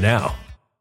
now.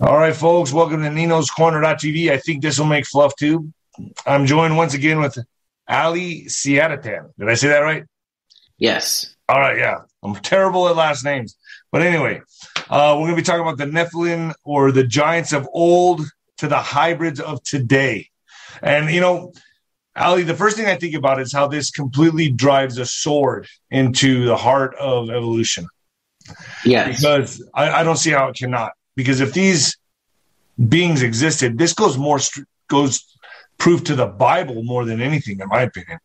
All right, folks, welcome to Nino's Corner.tv. I think this will make fluff too. I'm joined once again with Ali Siadatan. Did I say that right? Yes. All right, yeah. I'm terrible at last names. But anyway, uh, we're going to be talking about the Nephilim or the giants of old to the hybrids of today. And, you know, Ali, the first thing I think about is how this completely drives a sword into the heart of evolution. Yes. Because I, I don't see how it cannot. Because if these beings existed, this goes more goes proof to the Bible more than anything, in my opinion.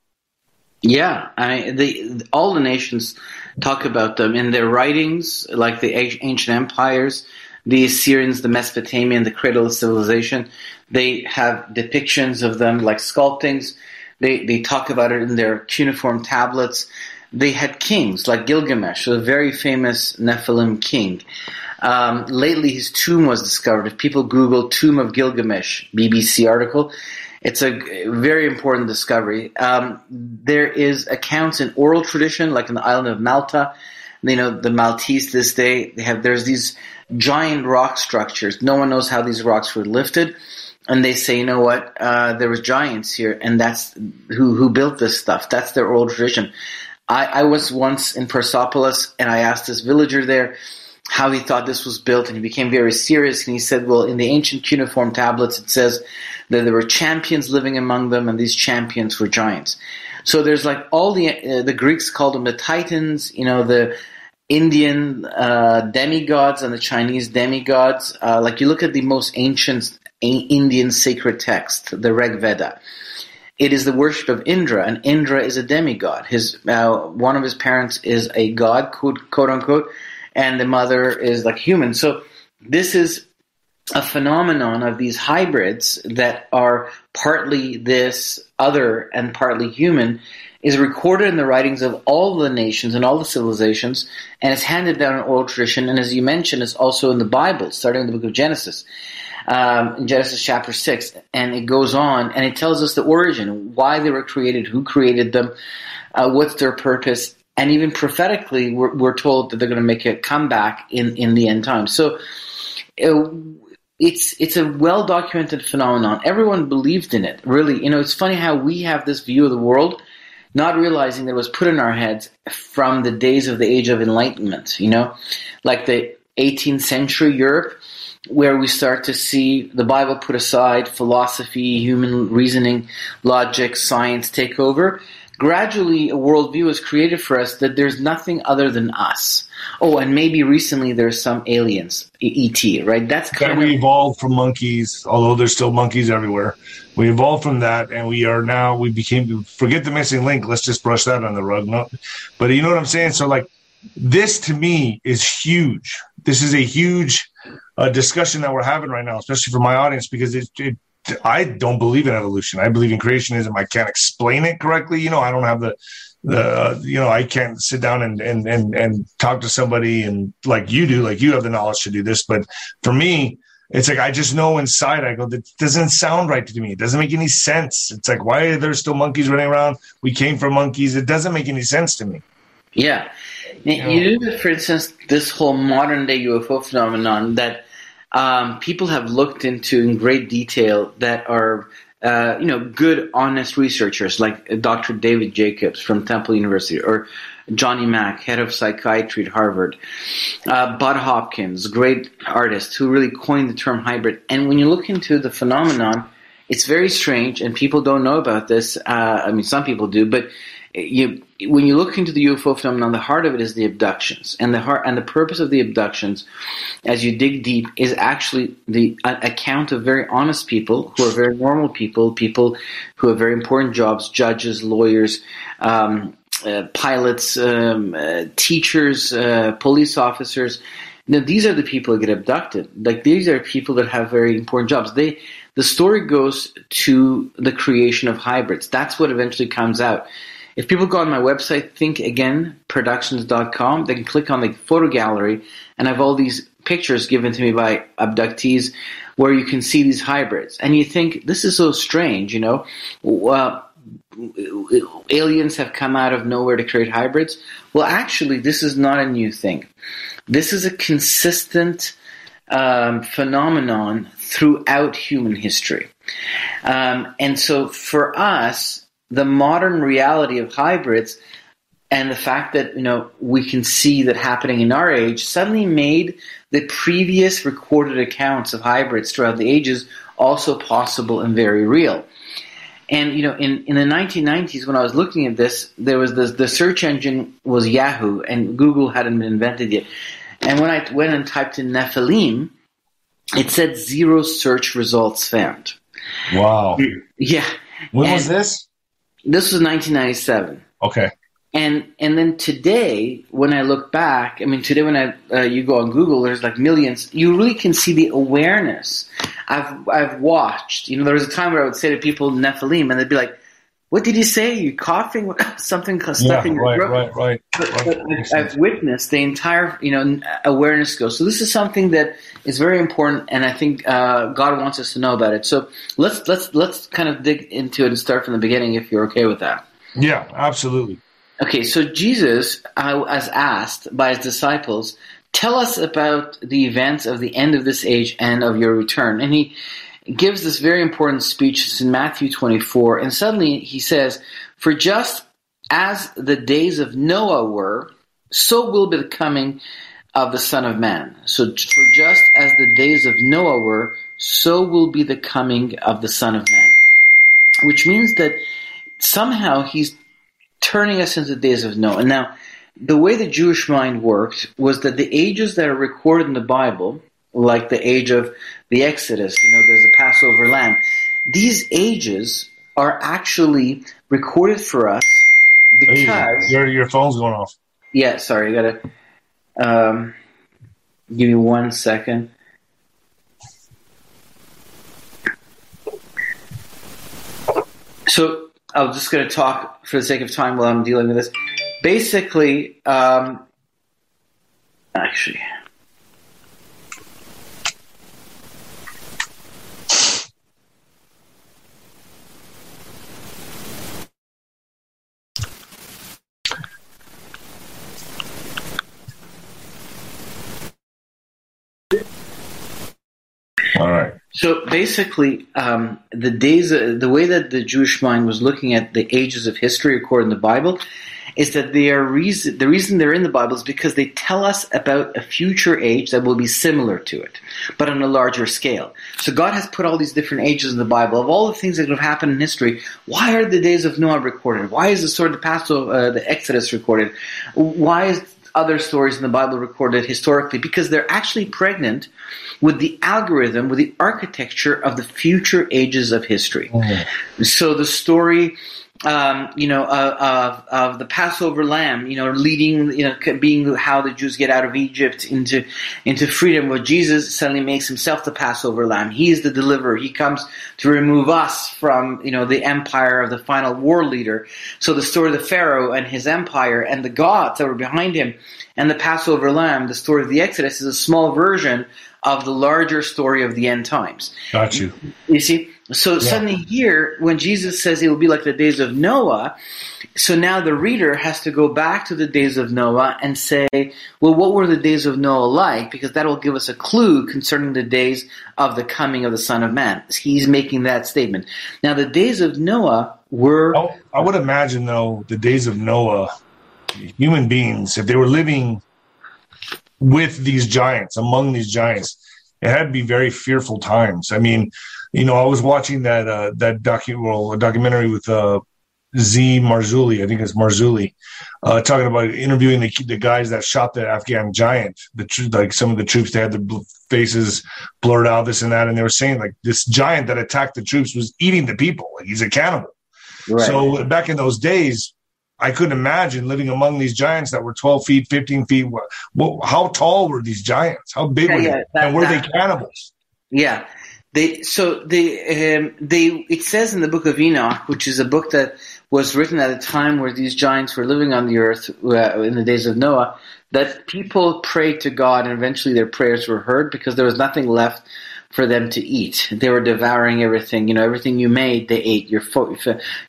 Yeah, I the all the nations talk about them in their writings, like the ancient empires, the Assyrians, the Mesopotamian, the cradle of civilization. They have depictions of them, like sculptings. They they talk about it in their cuneiform tablets. They had kings like Gilgamesh, a very famous Nephilim king. Um, lately, his tomb was discovered. If people Google "Tomb of Gilgamesh," BBC article, it's a very important discovery. Um, there is accounts in oral tradition, like in the island of Malta. You know, the Maltese this day they have. There's these giant rock structures. No one knows how these rocks were lifted, and they say, you know what? Uh, there was giants here, and that's who who built this stuff. That's their oral tradition. I, I was once in Persepolis, and I asked this villager there how he thought this was built, and he became very serious. And he said, "Well, in the ancient cuneiform tablets, it says that there were champions living among them, and these champions were giants." So there's like all the uh, the Greeks called them the Titans. You know the Indian uh, demigods and the Chinese demigods. Uh, like you look at the most ancient Indian sacred text, the Rig Veda. It is the worship of Indra, and Indra is a demigod. His uh, one of his parents is a god, quote, quote unquote and the mother is like human. So this is a phenomenon of these hybrids that are partly this other and partly human is recorded in the writings of all the nations and all the civilizations and is handed down in oral tradition and as you mentioned is also in the bible starting in the book of genesis um, in genesis chapter 6 and it goes on and it tells us the origin why they were created who created them uh, what's their purpose and even prophetically, we're, we're told that they're going to make a comeback in, in the end times. So uh, it's it's a well documented phenomenon. Everyone believed in it. Really, you know, it's funny how we have this view of the world, not realizing that it was put in our heads from the days of the Age of Enlightenment. You know, like the 18th century Europe, where we start to see the Bible put aside, philosophy, human reasoning, logic, science take over gradually a worldview is created for us that there's nothing other than us. Oh, and maybe recently there's some aliens, ET, right? That's kind that we evolved from monkeys, although there's still monkeys everywhere. We evolved from that, and we are now we became forget the missing link. Let's just brush that on the rug. No, but you know what I'm saying. So like this to me is huge. This is a huge uh, discussion that we're having right now, especially for my audience, because it, it I don't believe in evolution. I believe in creationism. I can't explain it correctly. You know, I don't have the the you know I can't sit down and and and and talk to somebody and like you do, like you have the knowledge to do this. But for me, it's like I just know inside. I go, that doesn't sound right to me. It doesn't make any sense. It's like why are there still monkeys running around? We came from monkeys. It doesn't make any sense to me. Yeah, you, know? you know, for instance, this whole modern day UFO phenomenon that um, people have looked into in great detail that are uh, you know good honest researchers like Dr. David Jacobs from Temple University or Johnny Mack, head of psychiatry at Harvard, uh, Bud Hopkins, great artist who really coined the term hybrid. And when you look into the phenomenon, it's very strange, and people don't know about this. Uh, I mean, some people do, but you, when you look into the UFO phenomenon, the heart of it is the abductions, and the heart and the purpose of the abductions, as you dig deep, is actually the account of very honest people who are very normal people, people who have very important jobs, judges, lawyers. Um, uh, pilots, um, uh, teachers, uh, police officers, Now, these are the people that get abducted. Like these are people that have very important jobs. They, the story goes to the creation of hybrids. That's what eventually comes out. If people go on my website, thinkagainproductions.com, they can click on the photo gallery and I have all these pictures given to me by abductees where you can see these hybrids. And you think, this is so strange, you know? Well, aliens have come out of nowhere to create hybrids. Well, actually, this is not a new thing. This is a consistent um, phenomenon throughout human history. Um, and so for us, the modern reality of hybrids and the fact that you know we can see that happening in our age suddenly made the previous recorded accounts of hybrids throughout the ages also possible and very real. And you know, in, in the 1990s, when I was looking at this, there was this, the search engine was Yahoo, and Google hadn't been invented yet. And when I went and typed in Nephilim, it said zero search results found. Wow. Yeah. When And was this? This was 1997. Okay. And and then today, when I look back, I mean, today when I uh, you go on Google, there's like millions. You really can see the awareness. I've I've watched. You know, there was a time where I would say to people Nephilim, and they'd be like, "What did you say? you coughing? Something stuck Yeah, in your right, throat?" right, right, But, right. but I've witnessed the entire, you know, awareness go. So this is something that is very important, and I think uh, God wants us to know about it. So let's let's let's kind of dig into it and start from the beginning, if you're okay with that. Yeah, absolutely. Okay, so Jesus, uh, as asked by his disciples, tell us about the events of the end of this age and of your return. And he gives this very important speech. It's in Matthew 24. And suddenly he says, For just as the days of Noah were, so will be the coming of the Son of Man. So, for just as the days of Noah were, so will be the coming of the Son of Man. Which means that somehow he's turning us into the days of Noah. And now, the way the Jewish mind worked was that the ages that are recorded in the Bible, like the age of the Exodus, you know, there's a Passover lamb, these ages are actually recorded for us because. your your phone's going off. Yeah, sorry, I gotta. Um, give me one second. So I'm just going to talk for the sake of time while I'm dealing with this. Basically, um, actually, All right. So basically, um, the days, uh, the way that the Jewish mind was looking at the ages of history according to the Bible, is that they are reason. The reason they're in the Bible is because they tell us about a future age that will be similar to it, but on a larger scale. So God has put all these different ages in the Bible of all the things that have happened in history. Why are the days of Noah recorded? Why is the story of the Passover, uh, the Exodus recorded? Why is other stories in the Bible recorded historically? Because they're actually pregnant with the algorithm, with the architecture of the future ages of history. Mm. So the story, um, you know, uh, of, of the Passover lamb, you know, leading, you know, being how the Jews get out of Egypt into into freedom, where Jesus suddenly makes himself the Passover lamb. He is the deliverer. He comes to remove us from, you know, the empire of the final war leader. So the story of the Pharaoh and his empire and the gods that were behind him, and the Passover lamb, the story of the Exodus, is a small version of the larger story of the end times. Got you. You see? So suddenly here, when Jesus says it will be like the days of Noah, so now the reader has to go back to the days of Noah and say, well, what were the days of Noah like? Because that will give us a clue concerning the days of the coming of the Son of Man. He's making that statement. Now, the days of Noah were. I, I would imagine, though, the days of Noah, human beings, if they were living with these giants, among these giants, it had to be very fearful times. I mean, you know, I was watching that uh, that docu- well, a documentary with uh, Z Marzulli, I think it's Marzuli, uh, talking about interviewing the, the guys that shot the Afghan giant, the tr- like some of the troops, they had their bl- faces blurred out, this and that, and they were saying like this giant that attacked the troops was eating the people, like he's a cannibal. Right. So back in those days, I couldn't imagine living among these giants that were 12 feet, 15 feet. What, what, how tall were these giants? How big Yeah, were yeah, they? that- and were that- they cannibals? Yeah, they so they um, they it says in the book of Enoch, which is a book that was written at a time where these giants were living on the earth uh, in the days of Noah, that people prayed to God and eventually their prayers were heard because there was nothing left for them to eat. They were devouring everything. You know, everything you made, they ate. Your, fo-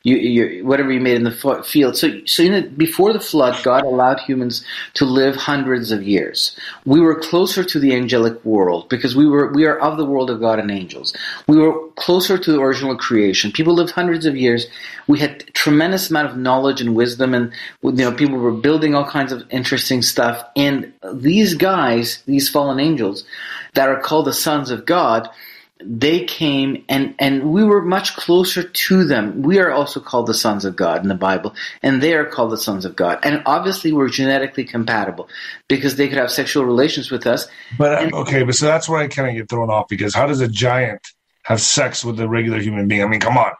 you, whatever you made in the fo- field. So, so in the, before the flood, God allowed humans to live hundreds of years. We were closer to the angelic world because we were we are of the world of God and angels. We were closer to the original creation. People lived hundreds of years. We had tremendous amount of knowledge and wisdom, and you know, people were building all kinds of interesting stuff. And these guys, these fallen angels, that are called the sons of God, they came and, and we were much closer to them. We are also called the sons of God in the Bible, and they are called the sons of God. And obviously, we're genetically compatible because they could have sexual relations with us. But And- okay, but so that's where I kind of get thrown off because how does a giant have sex with a regular human being? I mean, come on.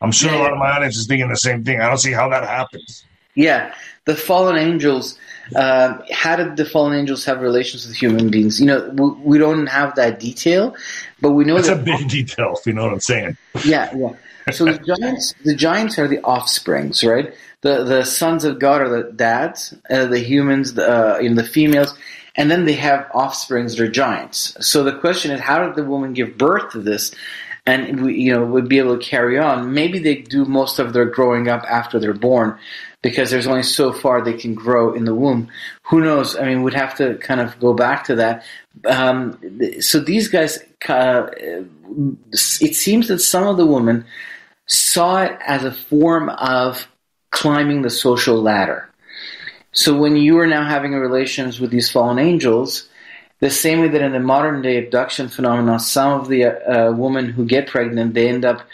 I'm sure a lot of my audience is thinking the same thing. I don't see how that happens. Yeah, the fallen angels. Uh, how did the fallen angels have relations with human beings? You know, we, we don't have that detail, but we know It's a big detail, if you know what I'm saying. Yeah, yeah. So the giants, the giants are the offsprings, right? The the sons of God are the dads, uh, the humans, the uh, you know, the females, and then they have offsprings that are giants. So the question is, how did the woman give birth to this? And we, you know, would be able to carry on. Maybe they do most of their growing up after they're born, because there's only so far they can grow in the womb. Who knows? I mean, we'd have to kind of go back to that. Um, so these guys, uh, it seems that some of the women saw it as a form of climbing the social ladder. So when you are now having relations with these fallen angels, the same way that in the modern day abduction phenomenon, some of the uh, women who get pregnant, they end up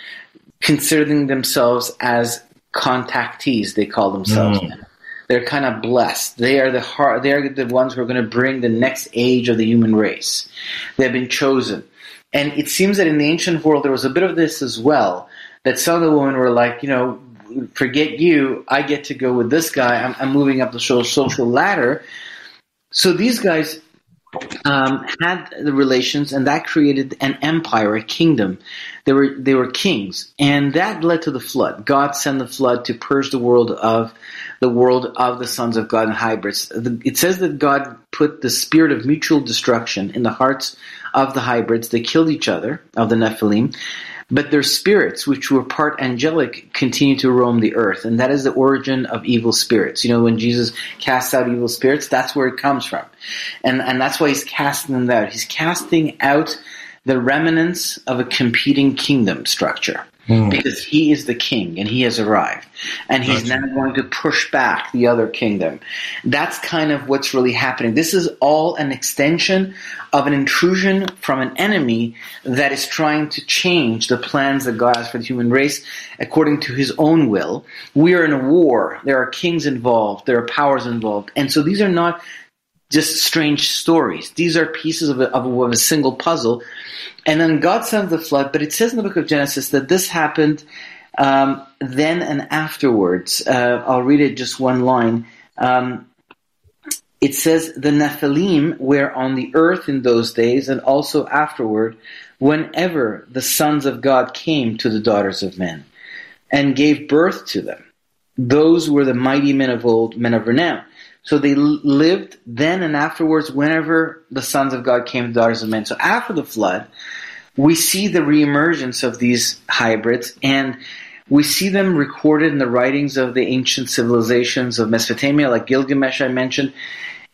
considering themselves as contactees. They call themselves. They're kind of blessed. They are the heart, they are the ones who are going to bring the next age of the human race. They've been chosen. And it seems that in the ancient world there was a bit of this as well. That some of the women were like, you know, forget you, I get to go with this guy. I'm, I'm moving up the social ladder. So these guys um, had the relations, and that created an empire, a kingdom. They were they were kings, and that led to the flood. God sent the flood to purge the world of the world of the sons of God and hybrids. It says that God put the spirit of mutual destruction in the hearts of the hybrids. They killed each other of the Nephilim. But their spirits, which were part angelic, continue to roam the earth. And that is the origin of evil spirits. You know, when Jesus casts out evil spirits, that's where it comes from. And, and that's why he's casting them out. He's casting out the remnants of a competing kingdom structure. Hmm. Because he is the king and he has arrived. And he's now going to push back the other kingdom. That's kind of what's really happening. This is all an extension of an intrusion from an enemy that is trying to change the plans that God has for the human race according to his own will. We are in a war. There are kings involved. There are powers involved. And so these are not just strange stories. These are pieces of a, of a, of a single puzzle. And then God sends the flood, but it says in the book of Genesis that this happened um, then and afterwards. Uh, I'll read it just one line. Um, it says, The Nephilim were on the earth in those days and also afterward, whenever the sons of God came to the daughters of men and gave birth to them. Those were the mighty men of old, men of renown. So they lived then and afterwards whenever the sons of God came to daughters of men. So after the flood, we see the reemergence of these hybrids and we see them recorded in the writings of the ancient civilizations of Mesopotamia, like Gilgamesh I mentioned.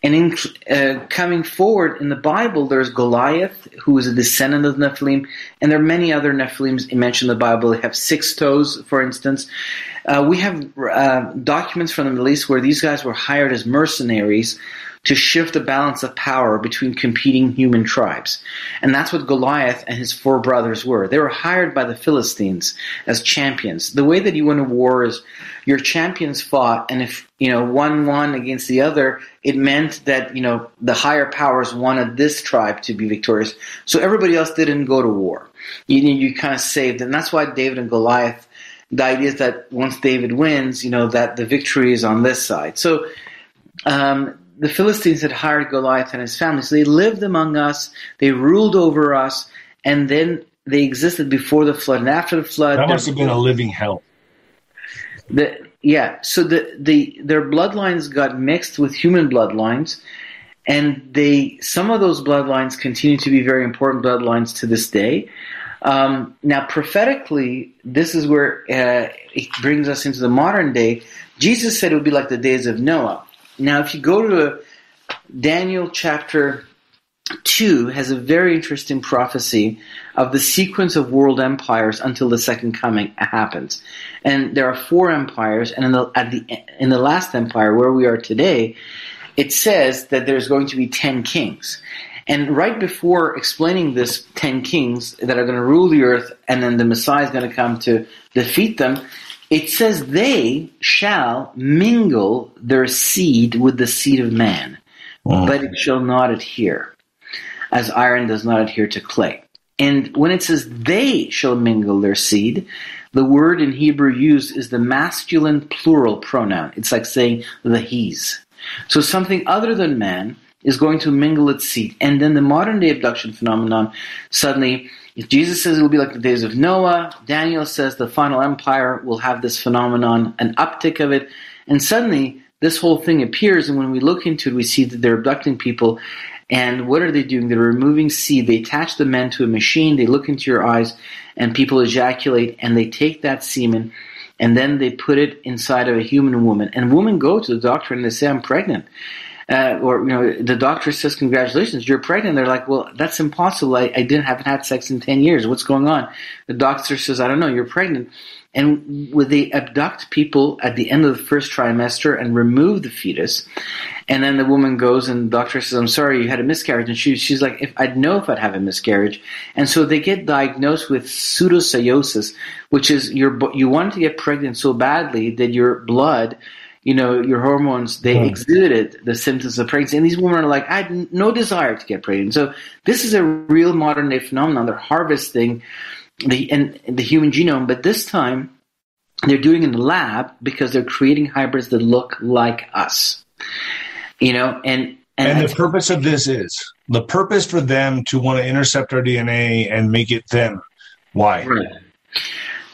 And in uh, coming forward in the Bible, there's Goliath, who is a descendant of Nephilim, and there are many other Nephilims mentioned in the Bible. They have six toes, for instance. Uh, we have uh, documents from the Middle East where these guys were hired as mercenaries to shift the balance of power between competing human tribes. And that's what Goliath and his four brothers were. They were hired by the Philistines as champions. The way that you win a war is your champions fought, and if you know one won against the other, it meant that you know the higher powers wanted this tribe to be victorious. So everybody else didn't go to war. You you kind of saved, and that's why David and Goliath the idea is that once David wins, you know that the victory is on this side. So um, the Philistines had hired Goliath and his family, so they lived among us, they ruled over us, and then they existed before the flood and after the flood. That must have been a living hell. The, yeah, so the, the their bloodlines got mixed with human bloodlines, and they some of those bloodlines continue to be very important bloodlines to this day. Um, now, prophetically, this is where uh, it brings us into the modern day. Jesus said it would be like the days of Noah. Now, if you go to Daniel chapter 2 has a very interesting prophecy of the sequence of world empires until the second coming happens. And there are four empires, and in the, at the, in the last empire, where we are today, it says that there's going to be ten kings. And right before explaining this ten kings that are going to rule the earth, and then the Messiah is going to come to defeat them, it says they shall mingle their seed with the seed of man, oh. but it shall not adhere, as iron does not adhere to clay. And when it says they shall mingle their seed, the word in Hebrew used is the masculine plural pronoun. It's like saying the he's. So something other than man is going to mingle its seed. And then the modern day abduction phenomenon suddenly Jesus says it will be like the days of Noah, Daniel says the final empire will have this phenomenon, an uptick of it, and suddenly this whole thing appears, and when we look into it, we see that they're abducting people. And what are they doing? They're removing seed. They attach the men to a machine. They look into your eyes, and people ejaculate, and they take that semen, and then they put it inside of a human woman. And women go to the doctor and they say, "I'm pregnant." Uh, or you know, the doctor says, "Congratulations, you're pregnant." They're like, "Well, that's impossible. I, I didn't haven't had sex in ten years. What's going on?" The doctor says, "I don't know. You're pregnant." And would they abduct people at the end of the first trimester and remove the fetus? And then the woman goes and the doctor says, I'm sorry, you had a miscarriage. And she, she's like, if I'd know if I'd have a miscarriage. And so they get diagnosed with pseudocyesis, which is your, you wanted to get pregnant so badly that your blood you know, your hormones, they exhibited the symptoms of pregnancy. And these women are like, I had no desire to get pregnant. So this is a real modern day phenomenon. They're harvesting the, and the human genome, but this time they're doing it in the lab because they're creating hybrids that look like us. You know, and, and, and the purpose of this is the purpose for them to want to intercept our DNA and make it them. Why? Right.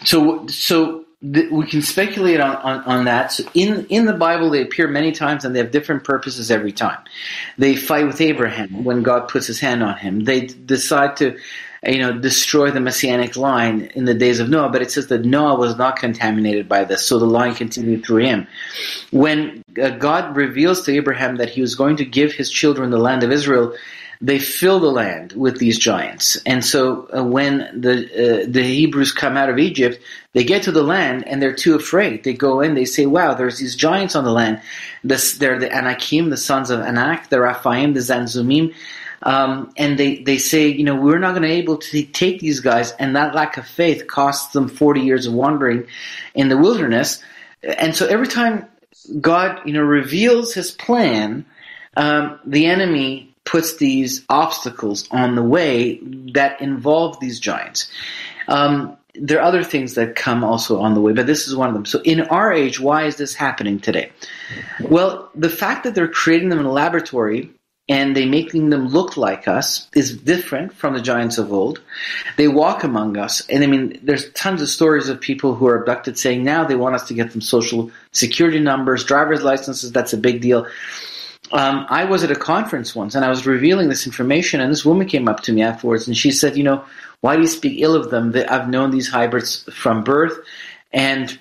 So, so we can speculate on, on, on, that. So in in the Bible, they appear many times, and they have different purposes every time. They fight with Abraham when God puts His hand on him. They decide to, you know, destroy the messianic line in the days of Noah. But it says that Noah was not contaminated by this, so the line continued through him. When uh, God reveals to Abraham that He was going to give His children the land of Israel they fill the land with these giants. And so uh, when the uh, the Hebrews come out of Egypt, they get to the land and they're too afraid. They go in, they say, "Wow, there's these giants on the land. This, they're the Anakim, the sons of Anak, the Rephaim, the Zamzummim." Um, and they, they say, you know, we're not going to be able to take these guys, and that lack of faith costs them 40 years of wandering in the wilderness. And so every time God, you know, reveals his plan, um, the enemy puts these obstacles on the way that involve these giants. Um, there are other things that come also on the way, but this is one of them. So, in our age, why is this happening today? Well, the fact that they're creating them in a laboratory and they making them look like us is different from the giants of old. They walk among us, and I mean, there's tons of stories of people who are abducted saying now they want us to get them social security numbers, driver's licenses. That's a big deal um, I was at a conference once and I was revealing this information, and this woman came up to me afterwards and she said, You know, why do you speak ill of them? I've known these hybrids from birth, and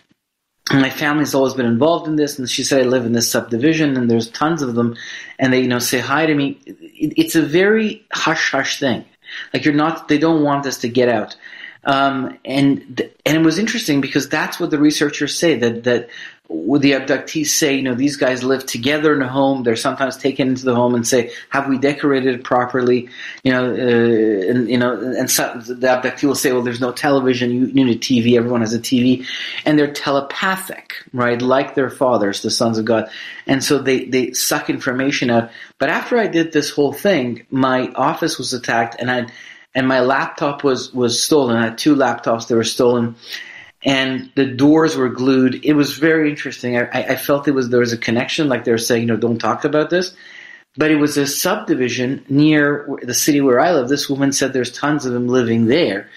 my family's always been involved in this. And she said, I live in this subdivision, and there's tons of them, and they, you know, say hi to me. It's a very hush hush thing. Like you're not, they don't want this to get out. Um, and and it was interesting because that's what the researchers say that that the abductees say, you know, these guys live together in a home. They're sometimes taken into the home and say, have we decorated properly? You know, uh, and you know, and the abductee will say, well, there's no television. You, you need a TV. Everyone has a TV, and they're telepathic, right? Like their fathers, the sons of God, and so they they suck information out. But after I did this whole thing, my office was attacked, and I and my laptop was was stolen. I had two laptops that were stolen and the doors were glued. It was very interesting. I, I felt it was there was a connection, like they were saying, you know, don't talk about this. But it was a subdivision near the city where I live. This woman said there's tons of them living there.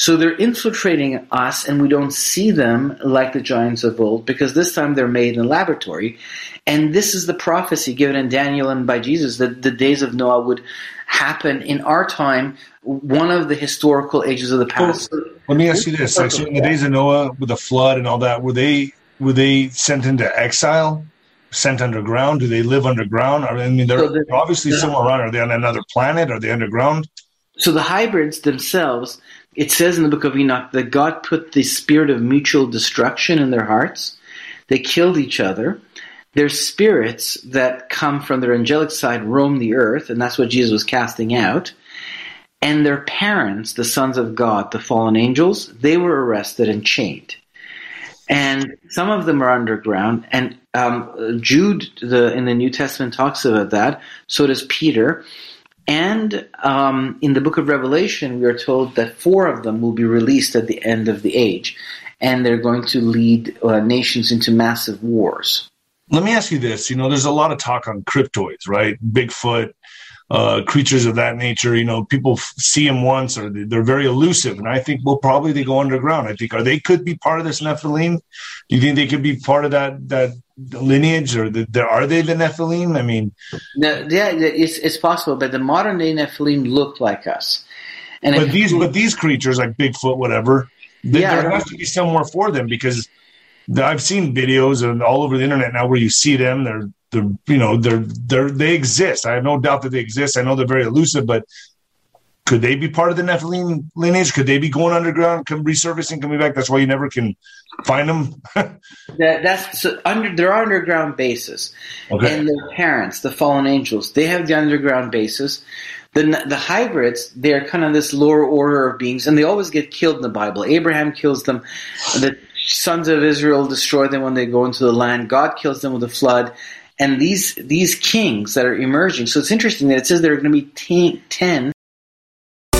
So they're infiltrating us, and we don't see them like the giants of old because this time they're made in a laboratory. And this is the prophecy given in Daniel and by Jesus that the days of Noah would happen in our time, one of the historical ages of the past. Well, let me ask you this: like, so in the days of Noah, with the flood and all that, were they were they sent into exile? Sent underground? Do they live underground? I mean, they're, so they're obviously somewhere around. Are they on another planet? Are they underground? So the hybrids themselves, it says in the book of Enoch that God put the spirit of mutual destruction in their hearts. They killed each other. Their spirits that come from their angelic side roam the earth, and that's what Jesus was casting out. And their parents, the sons of God, the fallen angels, they were arrested and chained and some of them are underground. And um, Jude, the in the New Testament, talks about that. So does Peter. And um, in the book of Revelation, we are told that four of them will be released at the end of the age, and they're going to lead uh, nations into massive wars. Let me ask you this: You know, there's a lot of talk on cryptoids, right? Bigfoot, uh, creatures of that nature. You know, people f- see them once, or they're very elusive, and I think well, probably they go underground. I think are they could be part of this Nephilim? Do you think they could be part of that that lineage, or the, are they the Nephilim? I mean, no, yeah, it's it's possible, but the modern day Nephilim look like us. And but these, but these creatures like Bigfoot, whatever, they, yeah, there has to be somewhere for them because I've seen videos and all over the internet now where you see them. They're they're you know they're they're they exist. I have no doubt that they exist. I know they're very elusive, but could they be part of the Nephilim lineage? Could they be going underground, come resurfacing, coming back? That's why you never can find them. that, that's so under there are underground bases, okay. and their parents, the fallen angels, they have the underground bases. The the hybrids, they're kind of this lower order of beings, and they always get killed in the Bible. Abraham kills them. The sons of Israel destroy them when they go into the land. God kills them with a the flood and these these kings that are emerging. So it's interesting that it says there are going to be ten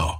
now.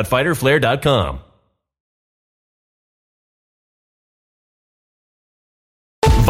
www.fighterflare.com.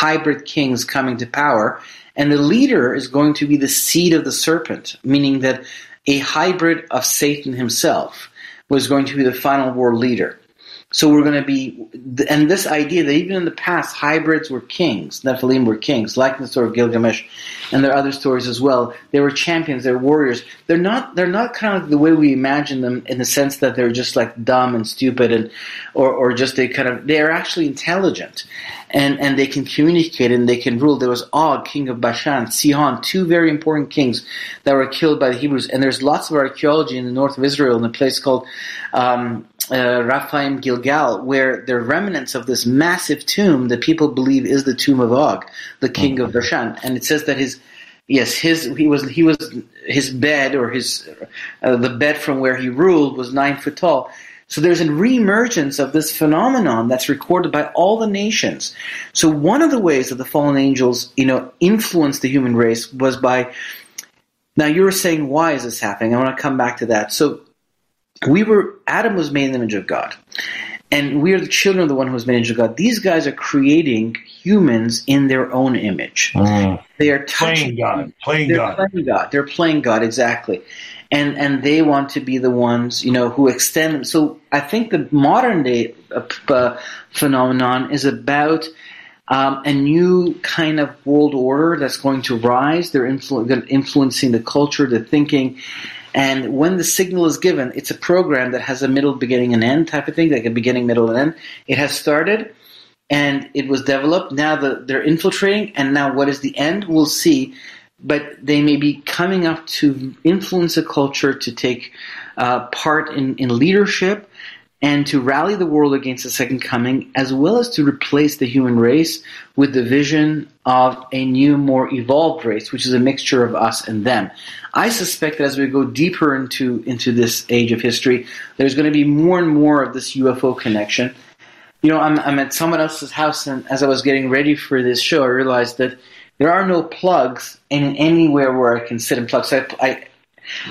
hybrid kings coming to power, and the leader is going to be the seed of the serpent, meaning that a hybrid of Satan himself was going to be the final world leader. So we're going to be, and this idea that even in the past, hybrids were kings, Nephilim were kings, like the story of Gilgamesh, and there are other stories as well. They were champions, they're warriors. They're not, they're not kind of the way we imagine them in the sense that they're just like dumb and stupid and, or, or just they kind of, they are actually intelligent and, and they can communicate and they can rule. There was Og, king of Bashan, Sihon, two very important kings that were killed by the Hebrews. And there's lots of archaeology in the north of Israel in a place called um, uh, Rephaim Gilgal, where there are remnants of this massive tomb that people believe is the tomb of Og, the king mm-hmm. of Bashan. And it says that his yes, his he was he was his bed or his uh, the bed from where he ruled was nine foot tall. So there's a reemergence of this phenomenon that's recorded by all the nations. So one of the ways that the fallen angels, you know, influenced the human race was by. Now you were saying why is this happening? I want to come back to that. So we were Adam was made in the image of God. And we are the children of the one who was made in the image of God. These guys are creating humans in their own image. Mm. They are touching, playing God. Playing they're God. Playing God. They're playing God exactly, and and they want to be the ones you know who extend them. So I think the modern day uh, uh phenomenon is about um, a new kind of world order that's going to rise. They're influ- influencing the culture, the thinking, and when the signal is given, it's a program that has a middle, beginning, and end type of thing, like a beginning, middle, and end. It has started and it was developed. Now the, they're infiltrating, and now what is the end? We'll see. But they may be coming up to influence a culture to take uh, part in, in leadership and to rally the world against the second coming, as well as to replace the human race with the vision of a new, more evolved race, which is a mixture of us and them. I suspect that as we go deeper into, into this age of history, there's going to be more and more of this UFO connection. You know, I'm, I'm at someone else's house, and as I was getting ready for this show, I realized that there are no plugs in anywhere where I can sit and plug. So I, I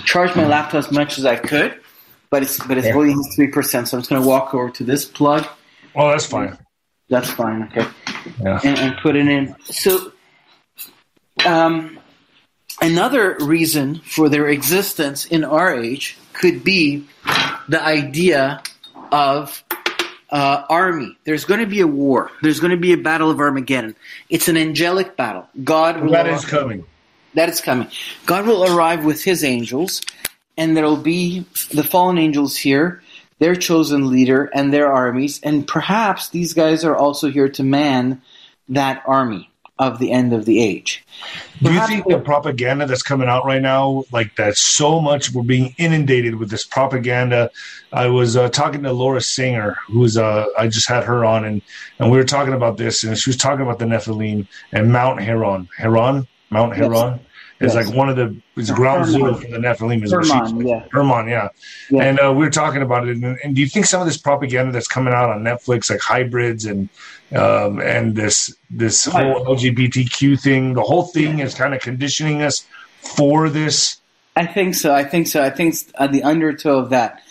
charged my laptop as much as I could but it's but it's yeah. only three percent. So I'm just going to walk over to this plug. Oh, that's fine. That's fine. Okay. Yeah. And, and put it in. So, um, another reason for their existence in our age could be the idea of uh, army. There's going to be a war. There's going to be a battle of Armageddon. It's an angelic battle. God will that is coming. That is coming. God will arrive with His angels, and there'll be the fallen angels here, their chosen leader, and their armies, and perhaps these guys are also here to man that army of the end of the age. Do you think the propaganda that's coming out right now, like that, so much we're being inundated with this propaganda? I was uh, talking to Laura Singer, who's uh, I just had her on, and and we were talking about this, and she was talking about the Nephilim and Mount Heron, Heron, Mount Heron. Yes is yes. like one of the is ground zero for the Nephilim. Is Hermon, yeah. Hermon, yeah. yeah. And uh, we were talking about it. And, and, do you think some of this propaganda that's coming out on Netflix, like hybrids and um, and this this whole LGBTQ thing, the whole thing is kind of conditioning us for this? I think so. I think so. I think uh, the undertow of that.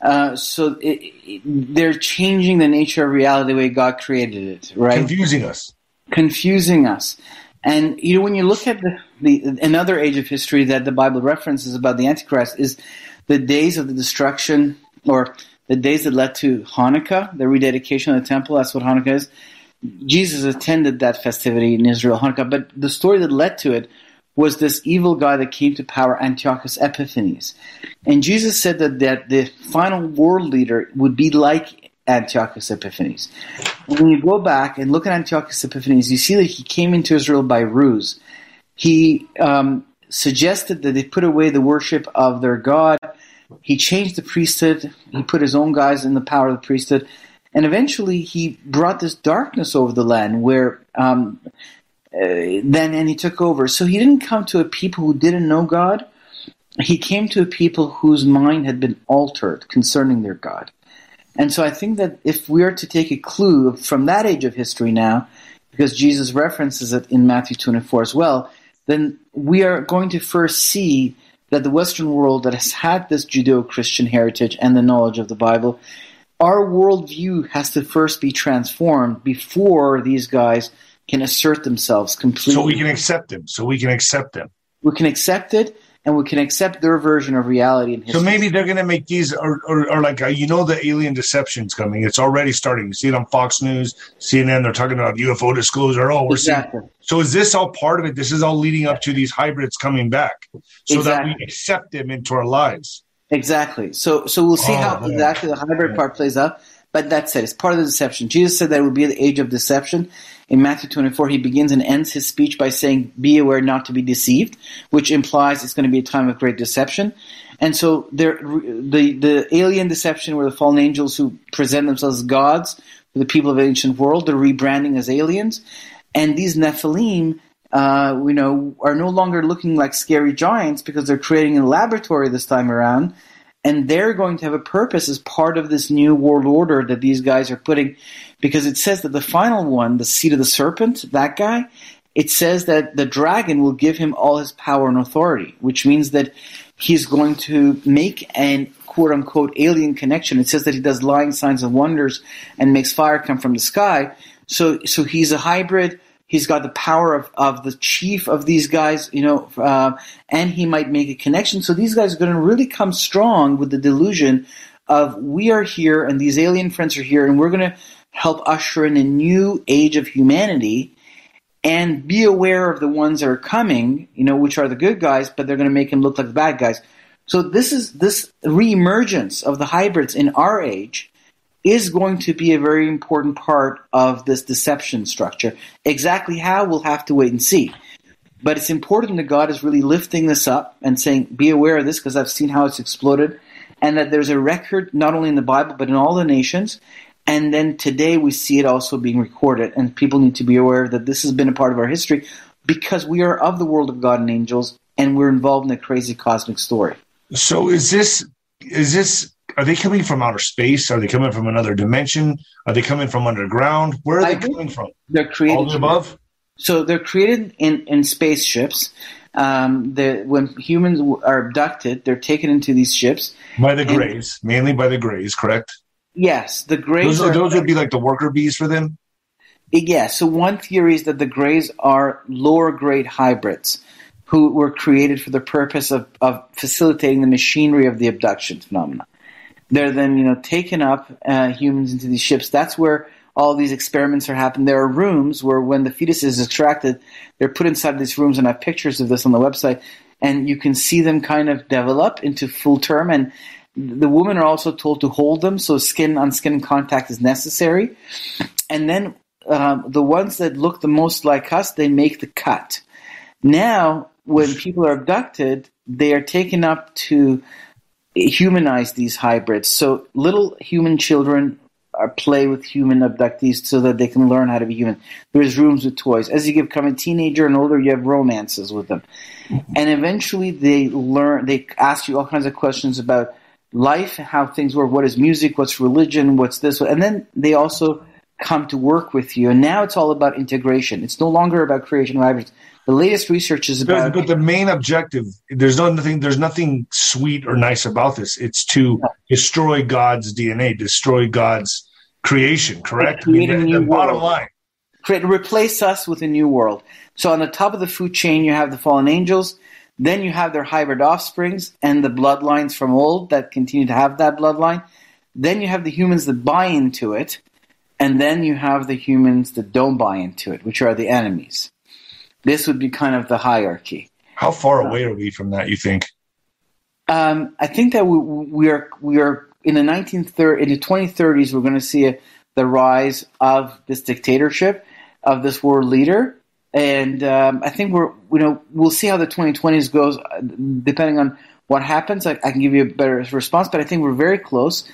Uh, so it, it, they're changing the nature of reality the way God created it, right? Confusing us. Confusing us. And you know, when you look at the, the another age of history that the Bible references about the Antichrist is the days of the destruction or the days that led to Hanukkah, the rededication of the temple. That's what Hanukkah is. Jesus attended that festivity in Israel, Hanukkah, but the story that led to it was this evil guy that came to power, Antiochus Epiphanes. And Jesus said that, that the final world leader would be like Antiochus Epiphanes. When you go back and look at Antiochus Epiphanes, you see that he came into Israel by ruse. He um, suggested that they put away the worship of their God He changed the priesthood. He put his own guys in the power of the priesthood, and eventually he brought this darkness over the land where. Um, uh, then and he took over. So he didn't come to a people who didn't know God. He came to a people whose mind had been altered concerning their God. And so I think that if we are to take a clue from that age of history now, because Jesus references it in Matthew 24 as well, then we are going to first see that the Western world that has had this Judeo Christian heritage and the knowledge of the Bible, our worldview has to first be transformed before these guys can assert themselves completely. So we can accept them. So we can accept them. We can accept it, and we can accept their version of reality and history. So maybe they're going to make these, or, or, or like, uh, you know, the alien deception's coming. It's already starting. You see it on Fox News, CNN, they're talking about UFO disclosure. Oh, we're exactly. seeing. So is this all part of it? This is all leading up to these hybrids coming back so Exactly. that we accept them into our lives. Exactly. So so we'll see Oh, how man. exactly the hybrid part plays out. But that's it. It's part of the deception. Jesus said that it would be the age of deception. In Matthew 24, he begins and ends his speech by saying, Be aware not to be deceived, which implies it's going to be a time of great deception. And so there, the, the alien deception where the fallen angels who present themselves as gods to the people of the ancient world, they're rebranding as aliens. And these Nephilim, uh, you know, are no longer looking like scary giants because they're creating a laboratory this time around and they're going to have a purpose as part of this new world order that these guys are putting because it says that the final one the seed of the serpent that guy it says that the dragon will give him all his power and authority which means that he's going to make an quote unquote alien connection. It says that he does lying signs and wonders and makes fire come from the sky. So so he's a hybrid He's got the power of, of the chief of these guys, you know, uh, and he might make a connection. So these guys are going to really come strong with the delusion of we are here and these alien friends are here and we're going to help usher in a new age of humanity and be aware of the ones that are coming, you know, which are the good guys, but they're going to make them look like the bad guys. So this is this reemergence of the hybrids in our age is going to be a very important part of this deception structure. Exactly how, we'll have to wait and see. But it's important that God is really lifting this up and saying, be aware of this because I've seen how it's exploded. And that there's a record not only in the Bible, but in all the nations. And then today we see it also being recorded. And people need to be aware that this has been a part of our history because we are of the world of God and angels and we're involved in a crazy cosmic story. So is this, is this, are they coming from outer space? Are they coming from another dimension? Are they coming from underground? Where are I they coming from? They're created All the above? So they're created in, in spaceships. Um, the, when humans are abducted, they're taken into these ships. By the Greys, mainly by the Greys, correct? Yes, the Greys Those, are, are. those would be like the worker bees for them. Yeah, so one theory is that the Greys are lower grade hybrids who were created for the purpose of, of facilitating the machinery of the abduction phenomenon. They're then, you know, taken up uh, humans into these ships. That's where all these experiments are happening. There are rooms where when the fetus is extracted, they're put inside these rooms, and I have pictures of this on the website, and you can see them kind of develop into full term. And the women are also told to hold them, so skin on skin contact is necessary. And then um, the ones that look the most like us, they make the cut. Now, when people are abducted, they are taken up to humanize these hybrids. So little human children are play with human abductees so that they can learn how to be human. There's rooms with toys. As you become a teenager and older, you have romances with them. And eventually they learn, they ask you all kinds of questions about life, how things work, what is music, what's religion, what's this, and then they also come to work with you. And now it's all about integration. It's no longer about creation of hybrids. The latest research is But, about but the main objective, there's no nothing. There's nothing sweet or nice about this. It's to destroy God's DNA, destroy God's creation. Correct. I mean, a the, the bottom line. create replace us with a new world. So on the top of the food chain, you have the fallen angels. Then you have their hybrid offsprings and the bloodlines from old that continue to have that bloodline. Then you have the humans that buy into it, and then you have the humans that don't buy into it, which are the enemies. This would be kind of the hierarchy. How far away are we from that? You think? Um, I think that we, we are we are in the 1930 in the 2030s. We're going to see a, the rise of this dictatorship of this world leader, and um, I think we're you know we'll see how the 2020s goes, uh, depending on what happens. I, I can give you a better response, but I think we're very close.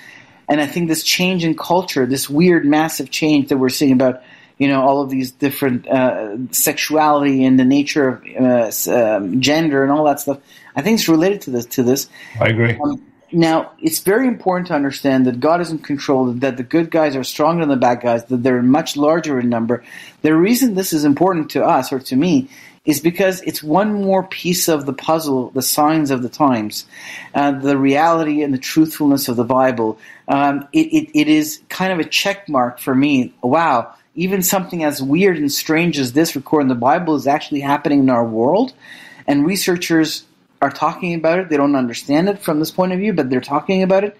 And I think this change in culture, this weird, massive change that we're seeing about, you know, all of these different uh, sexuality and the nature of uh, um, gender and all that stuff, I think it's related to this. To this, I agree. Um, now, it's very important to understand that God is in control, that the good guys are stronger than the bad guys, that they're much larger in number. The reason this is important to us or to me is because it's one more piece of the puzzle, the signs of the times, uh, the reality and the truthfulness of the Bible. Um, it, it, it is kind of a check mark for me. Wow, even something as weird and strange as this recorded in the Bible is actually happening in our world. And researchers are talking about it. They don't understand it from this point of view, but they're talking about it.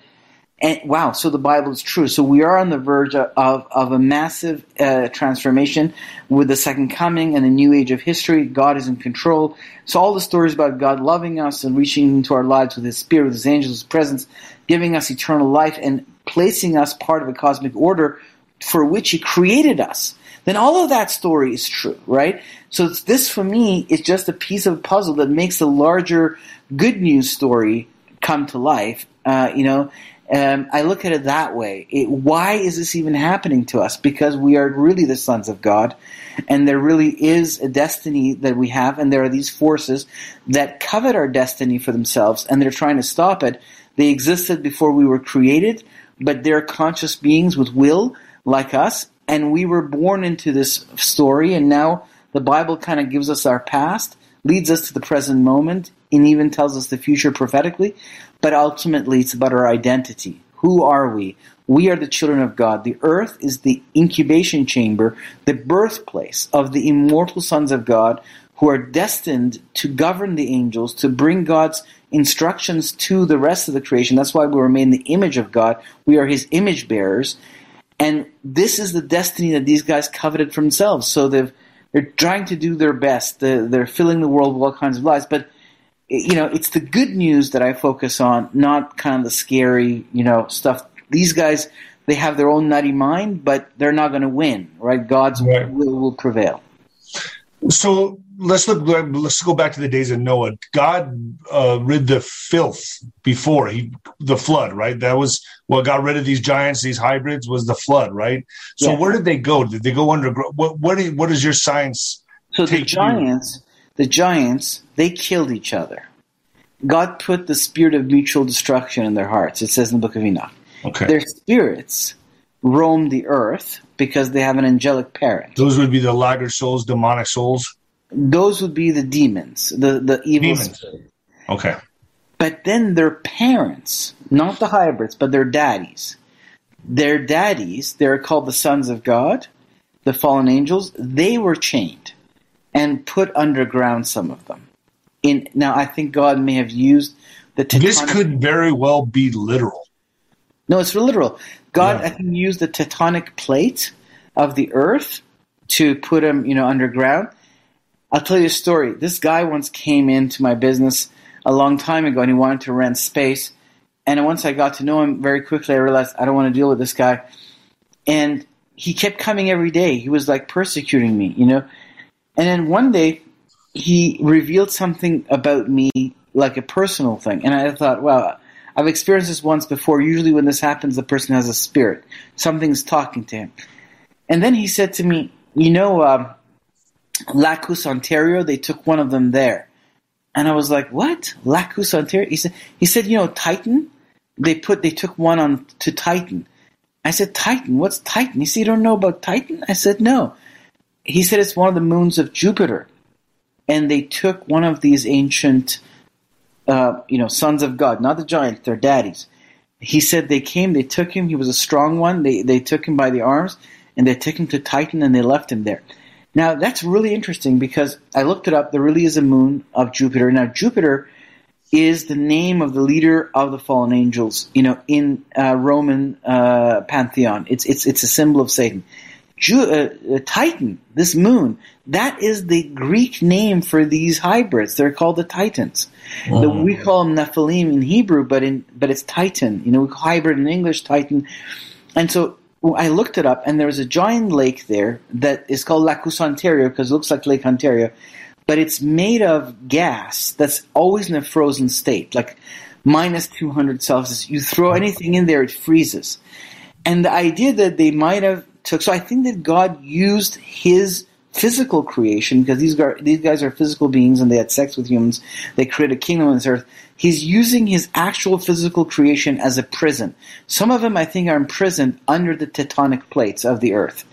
And wow, so the Bible is true. So we are on the verge of, of a massive uh, transformation with the second coming and the new age of history. God is in control. So all the stories about God loving us and reaching into our lives with His Spirit, with His angels, His presence, giving us eternal life, and placing us part of a cosmic order for which He created us. Then all of that story is true, right? So this for me is just a piece of a puzzle that makes the larger good news story come to life. Uh, you know, um, I look at it that way. It, why is this even happening to us? Because we are really the sons of God, and there really is a destiny that we have, and there are these forces that covet our destiny for themselves, and they're trying to stop it. They existed before we were created, but they're conscious beings with will, like us, and we were born into this story, and now the Bible kind of gives us our past, leads us to the present moment, and even tells us the future prophetically but ultimately it's about our identity. Who are we? We are the children of God. The earth is the incubation chamber, the birthplace of the immortal sons of God who are destined to govern the angels, to bring God's instructions to the rest of the creation. That's why we were made in the image of God. We are his image bearers. And this is the destiny that these guys coveted for themselves. So they've, they're trying to do their best. They're, they're filling the world with all kinds of lies. But you know, it's the good news that I focus on, not kind of the scary, you know, stuff. These guys, they have their own nutty mind, but they're not going to win, right? God's right. will will prevail. So let's look. Let's go back to the days of Noah. God uh, rid the filth before he the flood, right? That was what got rid of these giants, these hybrids. Was the flood, right? So where did they go? Did they go under? What what, what is your science? So the giants the giants, they killed each other. God put the spirit of mutual destruction in their hearts. It says in the book of Enoch. Okay. Their spirits roam the earth because they have an angelic parent. Those would be the laggard souls, demonic souls. Those would be the demons, the the evil demons. Spirit. Okay. But then their parents, not the hybrids, but their daddies. Their daddies, they're called the sons of God, the fallen angels. They were chained and put underground some of them. In now, I think God may have used the. Tectonic- this could very well be literal. No, it's literal. God, yeah. I think, used the tectonic plate of the earth to put them, you know, underground. I'll tell you a story. This guy once came into my business a long time ago, and he wanted to rent space. And once I got to know him very quickly, I realized I don't want to deal with this guy. And he kept coming every day. He was like persecuting me, you know. And then one day, he revealed something about me, like a personal thing. And I thought, wow, I've experienced this once before. Usually, when this happens, the person has a spirit. Something's talking to him. And then he said to me, You know, uh, Lacus, Ontario, they took one of them there. And I was like, What? Lacus, Ontario? He said, he said You know, Titan? They put, they took one on to Titan. I said, Titan? What's Titan? He said, You don't know about Titan? I said, No he said it's one of the moons of Jupiter. And they took one of these ancient, uh, you know, sons of God, not the giants, their daddies. He said they came, they took him, he was a strong one, they, they took him by the arms, and they took him to Titan and they left him there. Now, that's really interesting because I looked it up. There really is a moon of Jupiter. Now, Jupiter is the name of the leader of the fallen angels, you know, in uh, Roman uh, pantheon. It's, it's, it's a symbol of Satan. Uh, uh, Titan, this moon, that is the Greek name for these hybrids. They're called the Titans. The, we call them Nephilim in Hebrew, but in but it's Titan. You know, we call hybrid in English Titan. And so I looked it up, and there was a giant lake there that is called Lacus Ontario because it looks like Lake Ontario. but it's made of gas that's always in a frozen state, like minus 200 Celsius. You throw anything in there, it freezes. And the idea that they might have took, so I think that God used his physical creation, because these guys, these guys are physical beings and they had sex with humans, they created a kingdom on this earth. He's using his actual physical creation as a prison. Some of them, I think, are imprisoned under the tectonic plates of the earth.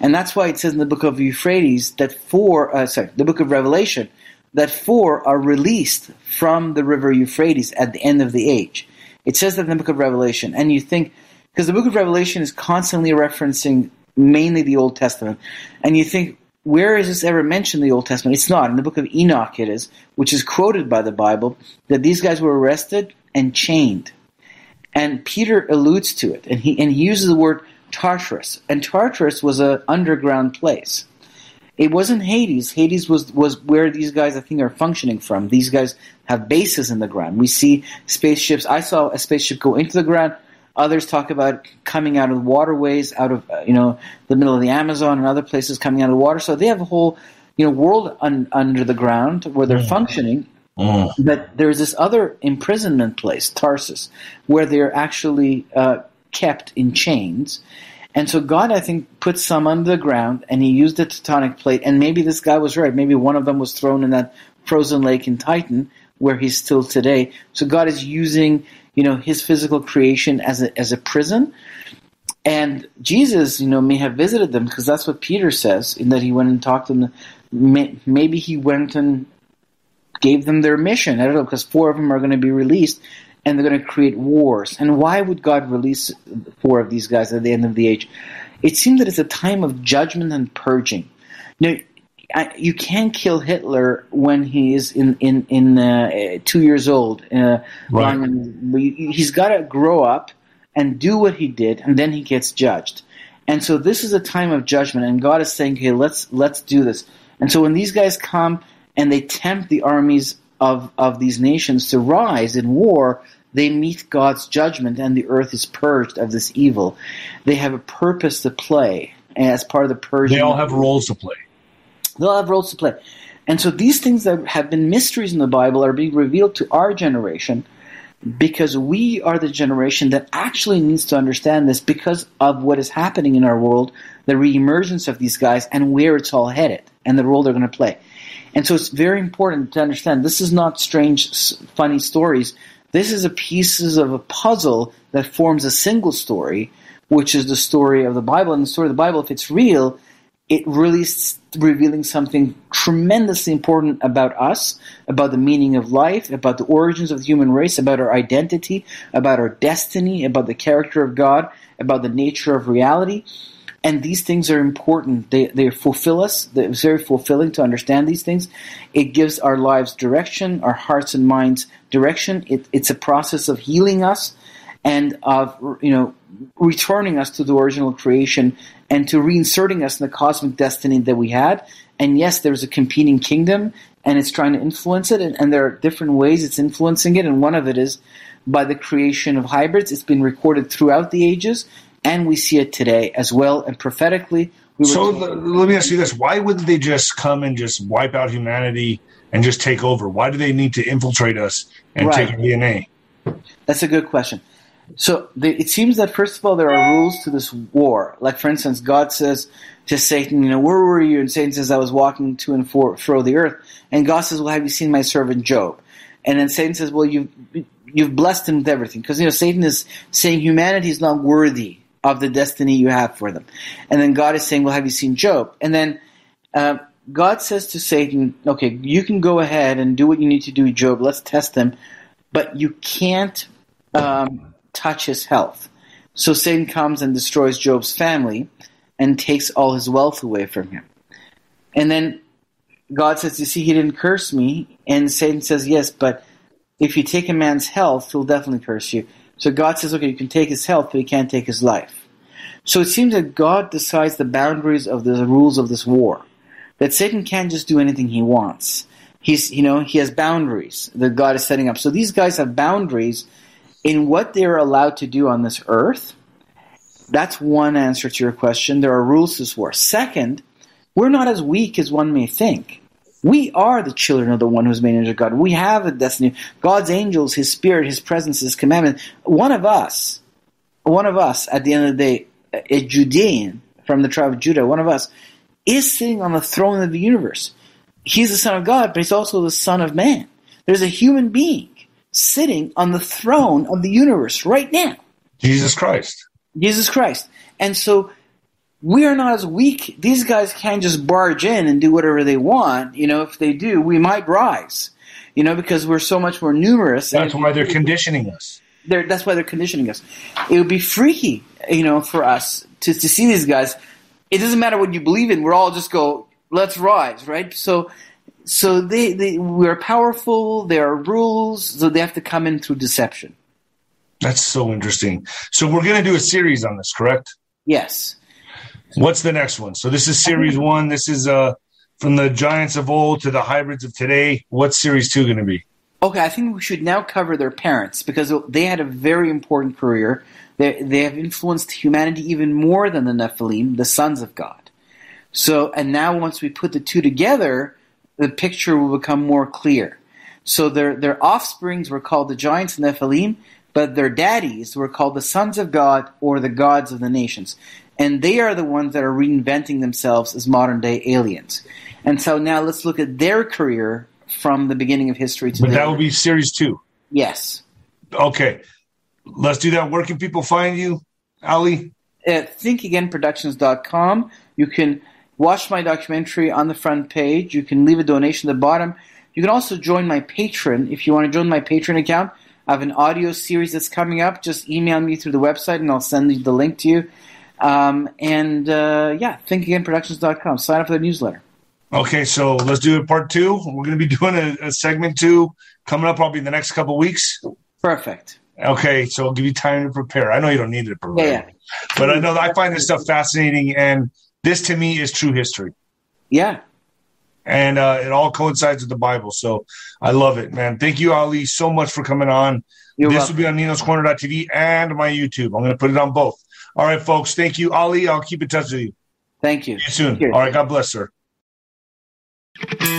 And that's why it says in the book of Euphrates that four, uh, sorry, the book of Revelation, that four are released from the river Euphrates at the end of the age. It says that in the book of Revelation. And you think, because the book of Revelation is constantly referencing mainly the Old Testament, and you think, where is this ever mentioned in the Old Testament? It's not. In the book of Enoch, it is, which is quoted by the Bible, that these guys were arrested and chained. And Peter alludes to it, and he, and he uses the word Tartarus. And Tartarus was an underground place. It wasn't Hades. Hades was, was where these guys, I think, are functioning from. These guys have bases in the ground. We see spaceships. I saw a spaceship go into the ground. Others talk about coming out of the waterways, out of you know the middle of the Amazon and other places coming out of water. So they have a whole you know world un- under the ground where they're mm. functioning. Mm. But there's this other imprisonment place, Tarsus, where they're actually uh, kept in chains. And so God, I think, put some under the ground and he used the tectonic plate. And maybe this guy was right. Maybe one of them was thrown in that frozen lake in Titan where he's still today. So God is using, you know, his physical creation as a, as a prison. And Jesus, you know, may have visited them because that's what Peter says in that he went and talked to them. Maybe he went and gave them their mission. I don't know because four of them are going to be released and they're going to create wars. And why would God release four of these guys at the end of the age? It seems that it's a time of judgment and purging. Now, you can't kill Hitler when he is in in in uh, two years old. Uh, right. He's got to grow up and do what he did, and then he gets judged. And so this is a time of judgment, and God is saying, "Okay, let's let's do this." And so when these guys come and they tempt the armies of, of these nations to rise in war, they meet God's judgment and the earth is purged of this evil. They have a purpose to play as part of the purging. They all have roles to play. They all have roles to play. And so these things that have been mysteries in the Bible are being revealed to our generation because we are the generation that actually needs to understand this because of what is happening in our world, the reemergence of these guys, and where it's all headed, and the role they're going to play. And so it's very important to understand this is not strange, funny stories. This is a pieces of a puzzle that forms a single story, which is the story of the Bible. And the story of the Bible, if it's real, it really revealing something tremendously important about us, about the meaning of life, about the origins of the human race, about our identity, about our destiny, about the character of God, about the nature of reality. And these things are important. They, they fulfill us. It's very fulfilling to understand these things. It gives our lives direction, our hearts and minds direction. It, it's a process of healing us and of, you know, returning us to the original creation and to reinserting us in the cosmic destiny that we had. And yes, there's a competing kingdom and it's trying to influence it. And, and there are different ways it's influencing it. And one of it is by the creation of hybrids. It's been recorded throughout the ages and we see it today as well. And prophetically, we so the, let me ask you this: Why wouldn't they just come and just wipe out humanity and just take over? Why do they need to infiltrate us and right. take our DNA? That's a good question. So they, it seems that first of all there are rules to this war. Like for instance, God says to Satan, "You know, where were you?" And Satan says, "I was walking to and fro through the earth." And God says, "Well, have you seen my servant Job?" And then Satan says, "Well, you've you've blessed him with everything," because you know Satan is saying humanity is not worthy of the destiny you have for them. And then God is saying, Well, have you seen Job? And then uh, God says to Satan, Okay, you can go ahead and do what you need to do, Job. Let's test him. But you can't um, touch his health. So Satan comes and destroys Job's family and takes all his wealth away from him. And then God says, You see, he didn't curse me. And Satan says, Yes, but if you take a man's health, he'll definitely curse you. So God says, okay, you can take his health, but you can't take his life. So it seems that God decides the boundaries of the rules of this war. That Satan can't just do anything he wants. He's, you know, he has boundaries that God is setting up. So these guys have boundaries in what they're allowed to do on this earth. That's one answer to your question. There are rules to this war. Second, we're not as weak as one may think. We are the children of the one who's made in God. We have a destiny. God's angels, His Spirit, His presence, His commandment. One of us, one of us, at the end of the day, a Judean from the tribe of Judah, one of us, is sitting on the throne of the universe. He's the Son of God, but He's also the Son of Man. There's a human being sitting on the throne of the universe right now. Jesus Christ. Jesus Christ. And so we are not as weak. These guys can't just barge in and do whatever they want. You know, if they do, we might rise. You know, because we're so much more numerous. That's why they're conditioning us. They're, that's why they're conditioning us. It would be freaky, you know, for us to, to see these guys. It doesn't matter what you believe in. We're all just go, let's rise, right? So, so they, they we're powerful. There are rules, so they have to come in through deception. That's so interesting. So we're going to do a series on this, correct? Yes. What's the next one? So this is series one. This is uh from the giants of old to the hybrids of today. What's series two going to be? Okay, I think we should now cover their parents because they had a very important career. They they have influenced humanity even more than the Nephilim, the sons of God. So, and now once we put the two together, the picture will become more clear. So their their offsprings were called the giants and Nephilim, but their daddies were called the sons of God or the gods of the nations and they are the ones that are reinventing themselves as modern day aliens. And so now let's look at their career from the beginning of history to. But that will be series two. Yes. Okay, let's do that. Where can people find you, Ali? At thinkagainproductions.com. You can watch my documentary on the front page. You can leave a donation at the bottom. You can also join my Patreon if you want to join my Patreon account. I have an audio series that's coming up. Just email me through the website and I'll send the link to you. Um, and uh, yeah, thinkagainproductions.com. Sign up for the newsletter. Okay, so let's do it part two. We're going to be doing a, a, segment two coming up probably in the next couple weeks. Perfect. Okay, so I'll give you time to prepare. I know you don't need to prepare, yeah, yeah. but I know I find this stuff fascinating, and this to me is true history. Yeah, and uh, it all coincides with the Bible. So I love it, man. Thank you, Ali, so much for coming on. You're this welcome. will be on Nino's Corner.tv and my YouTube. I'm going to put it on both. All right, folks. Thank you, Ali. I'll keep in touch with you. Thank you. See you soon. All right. God bless, sir.